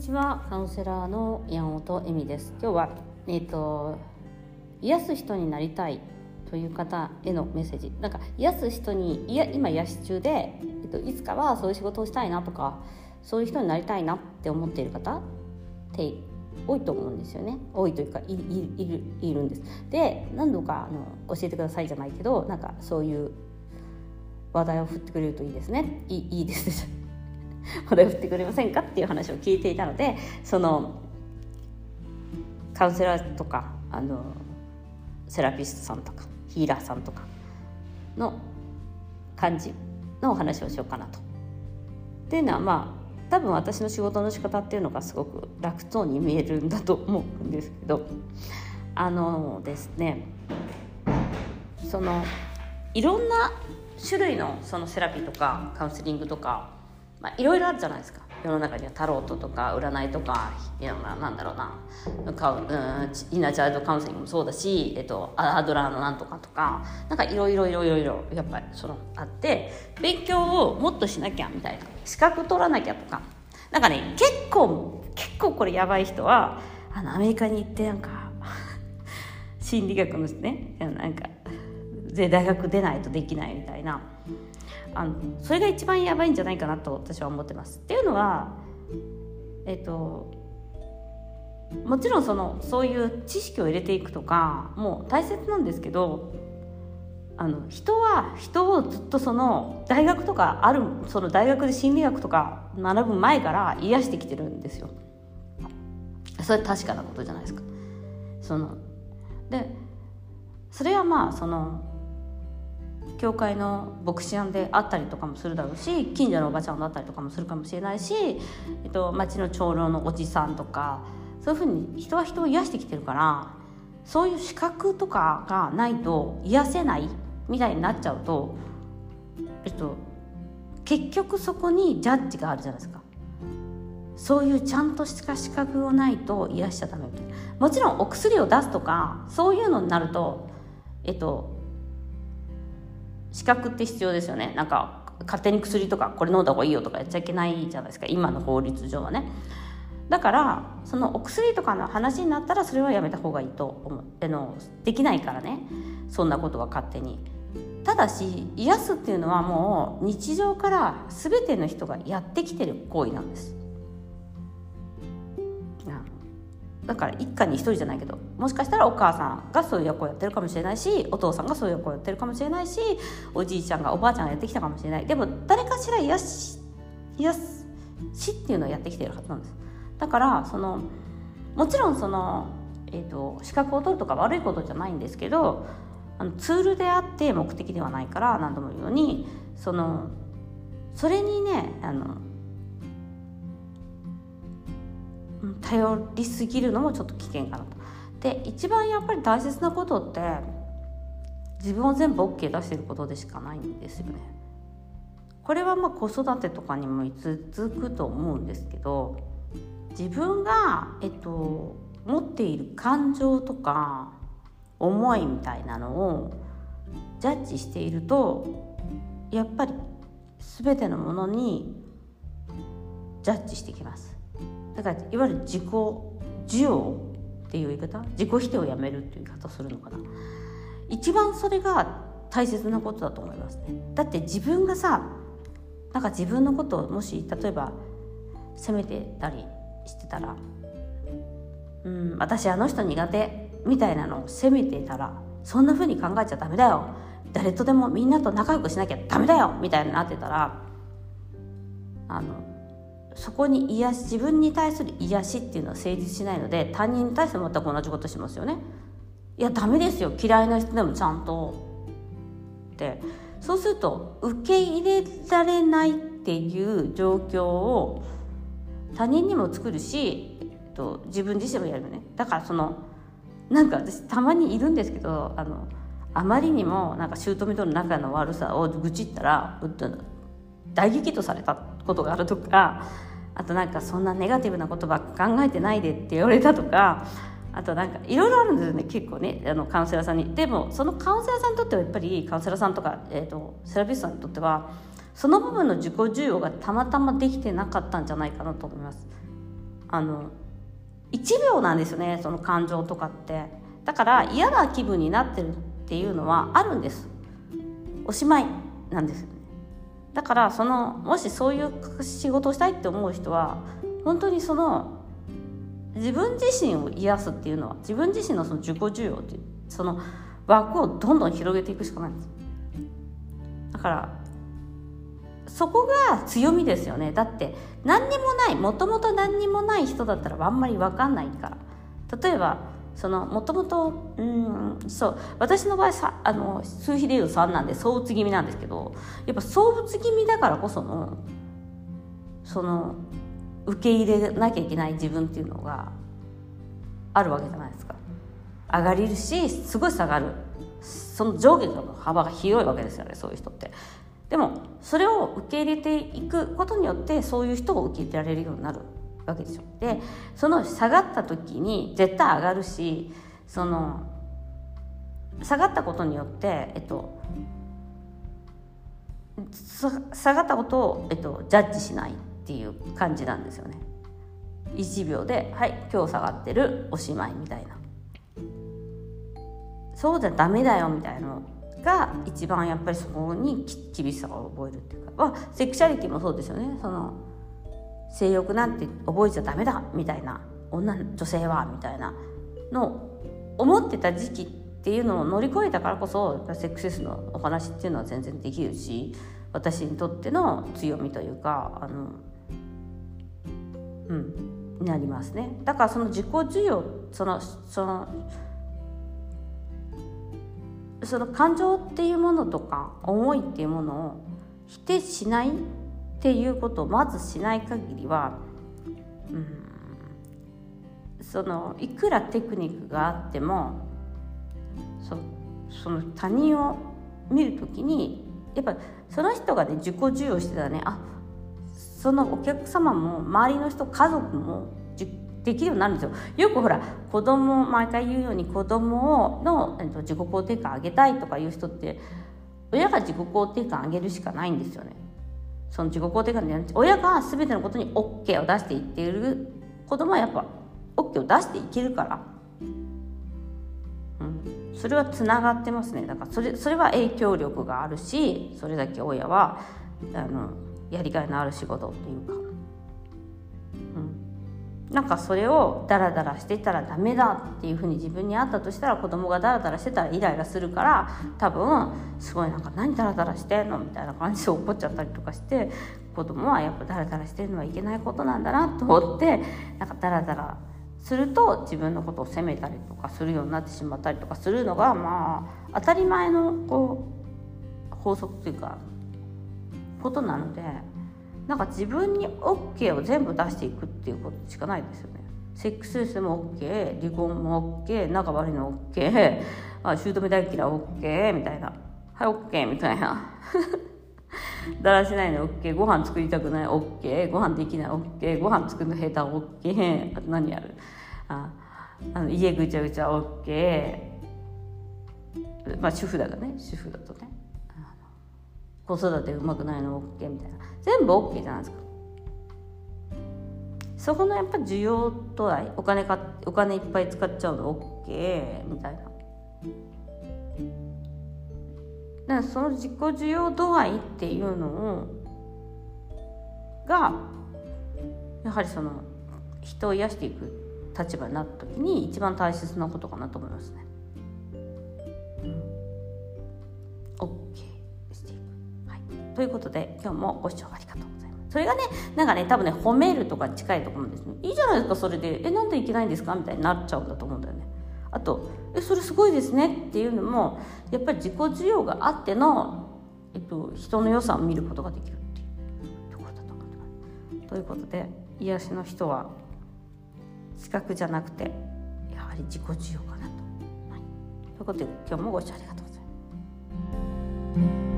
ちは。カウンセラーの山本恵美です。今日はえっ、と癒す人になりたいという方へのメッセージ。なんか癒す人にいや今癒し中で、えっと、いつかはそういう仕事をしたいなとかそういう人になりたいなって思っている方って多いと思うんですよね。多いというかいるいるんです。で何度かあの教えてくださいじゃないけどなんかそういう話題を振ってくれるといいですね。いいいいです。話題振ってくれませんかっていう話を聞いていたのでそのカウンセラーとかあのセラピストさんとかヒーラーさんとかの感じのお話をしようかなと。っていうのはまあ多分私の仕事の仕方っていうのがすごく楽そうに見えるんだと思うんですけどあのですねそのいろんな種類のそのセラピーとかカウンセリングとか、まあ、いろいろあるじゃないですか。世の中にはタロットとか占いとかいやなんだろうな。カウ、うん、イナチャイルドカウンセリングもそうだし、えっと、アドラーのなんとかとか。なんかいろいろいろいろいろやっぱりそのあって勉強をもっとしなきゃみたいな。資格取らなきゃとか。なんかね結構結構これやばい人はあのアメリカに行ってなんか 心理学のねなんかで大学出ないとできないみたいな。あのそれが一番やばいんじゃないかなと私は思ってます。っていうのはえっともちろんそのそういう知識を入れていくとかもう大切なんですけどあの人は人をずっとその大学とかあるその大学で心理学とか学ぶ前から癒してきてるんですよ。それ確かなことじゃないですか。そのでそれはまあその教会の牧師さんであったりとかもするだろうし近所のおばちゃんだったりとかもするかもしれないし、えっと、町の長老のおじさんとかそういうふうに人は人を癒してきてるからそういう資格とかがないと癒せないみたいになっちゃうと、えっと、結局そこにジャッジがあるじゃないですか。そういうちゃんとした資格をないと癒しちゃダメみたいなもちろんお薬を出すとかそういうのになるとえっと資格って必要ですよね。なんか勝手に薬とかこれ飲んだ方がいいよとかやっちゃいけないじゃないですか。今の法律上はね。だからそのお薬とかの話になったらそれはやめた方がいいと思ってのできないからね。そんなことは勝手に。ただし癒すっていうのはもう日常から全ての人がやってきてる行為なんです。だから一家に一人じゃないけどもしかしたらお母さんがそういう役をやってるかもしれないしお父さんがそういう役をやってるかもしれないしおじいちゃんがおばあちゃんがやってきたかもしれない。でも誰かしら癒し癒しっていうのをやってきてるはずなんです。だからそのもちろんその、えーと、資格を取るとか悪いことじゃないんですけどあのツールであって目的ではないから何度も言うようにそのそれにねあの頼りすぎるのもちょっと危険かなと。で一番やっぱり大切なことって自分を全部 OK 出してることでしかないんですよね。これはまあ子育てとかにも続くと思うんですけど自分が、えっと、持っている感情とか思いみたいなのをジャッジしているとやっぱり全てのものにジャッジしてきます。だからいわゆる自己需要っていう言い方？自己否定をやめるっていう言い方をするのかな？一番それが大切なことだと思いますね。だって自分がさなんか自分のことをもし例えば責めてたりしてたら「うん私あの人苦手」みたいなのを責めてたらそんな風に考えちゃダメだよ。誰とでもみんなと仲良くしなきゃダメだよ。みたいになってたらあのそこに癒し自分に対する癒しっていうのは成立しないので他人に対して全く同じことしますよね。いやダメですよ。嫌いな人でもちゃんと。ってそうすると受け入れられないっていう状況を他人にも作るし、えっと、自分自身もやるよね。だからそのなんか私たまにいるんですけどあのあまりにもなんか姑との仲の悪さを愚痴ったら大激怒されたことがあるとかあとなんかそんなネガティブなことばっか考えてないでって言われたとかあとなんかいろいろあるんですよね結構ね。あのカウンセラーさんに。でもそのカウンセラーさんにとってはやっぱりカウンセラーさんとか、えーと、セラピストさんにとってはその部分の自己需要がたまたまできてなかったんじゃないかなと思います。あの1秒なんですよねその感情とかって。だから嫌な気分になってるっていうのはあるんです。おしまいなんです。よだからそのもしそういう仕事をしたいって思う人は本当にその自分自身を癒すっていうのは自分自身のその自己需要っていうその枠をどんどん広げていくしかないんです。だからそこが強みですよね。だって何にもないもともと何にもない人だったらあんまり分かんないから。例えばそのもともとうんそう。私の場合さあの数比でいうと3なんで相打つ気味なんですけどやっぱ相打つ気味だからこそのその受け入れなきゃいけない自分っていうのがあるわけじゃないですか。上がりるしすごい下がる。その上下の幅が広いわけですよねそういう人って。でもそれを受け入れていくことによってそういう人を受け入れられるようになる。わけでしょ。でその下がった時に絶対上がるしその下がったことによってえっと下がったことを、えっと、ジャッジしないっていう感じなんですよね。1秒で「はい今日下がってるおしまい」みたいな。そうじゃダメだよみたいなのが一番やっぱりそこに厳しさを覚えるっていうか、まあ、セクシャリティもそうですよね。その性欲なんて覚えちゃダメだみたいな女女性はみたいなの思ってた時期っていうのを乗り越えたからこそセックスのお話っていうのは全然できるし私にとっての強みというかあのうんなりますね。だからその自己需要そのそのその感情っていうものとか思いっていうものを否定しないっていうことをまずしない限りは、うん、そのいくらテクニックがあってもそその他人を見る時にやっぱその人がね自己授与してたらねあそのお客様も周りの人家族もできるようになるんですよ。よくほら子供毎回言うように子供の、えっと、自己肯定感上げたいとかいう人って親が自己肯定感上げるしかないんですよね。その自己肯定感で親が全てのことに OK を出していっている子供はやっぱ OK を出していけるから、うん、それはつながってますね。だからそれそれは影響力があるしそれだけ親はあのやりがいのある仕事っていうか。なんかそれをダラダラしてたらダメだっていうふうに自分にあったとしたら子供がダラダラしてたらイライラするから多分すごいなんか何ダラダラしてんのみたいな感じで怒っちゃったりとかして子供はやっぱダラダラしてるのはいけないことなんだなと思ってなんかダラダラすると自分のことを責めたりとかするようになってしまったりとかするのがまあ当たり前のこう法則というかことなので。なんか自分に OK を全部出していくっていうことしかないですよね。セックスレスも OK 離婚も OK 仲悪いの OK あ姑大嫌い OK みたいな。はい OK みたいな。だらしないの OK ご飯作りたくない OK ご飯できない OK ご飯作るの下手 OK あと何やる？ああの家ぐちゃぐちゃ OK まあ主婦だからね。主婦だとね。子育てうまくないの OK みたいな。全部 OK じゃないですか。そこのやっぱ需要度合いお金かお金いっぱい使っちゃうの OK みたいな。だからその自己需要度合いっていうのをがやはりその人を癒していく立場になった時に一番大切なことかなと思いますね。ということで今日もご視聴ありがとうございます。それがねなんかね多分ね褒めるとか近いところですねいいじゃないですかそれでえなんでいけないんですか？みたいになっちゃうんだと思うんだよね。あとえそれすごいですねっていうのもやっぱり自己需要があっての、えっと、人の良さを見ることができるっていうところだと思います。ということで癒しの人は視覚じゃなくてやはり自己需要かなと。はい、ということで今日もご視聴ありがとうございます。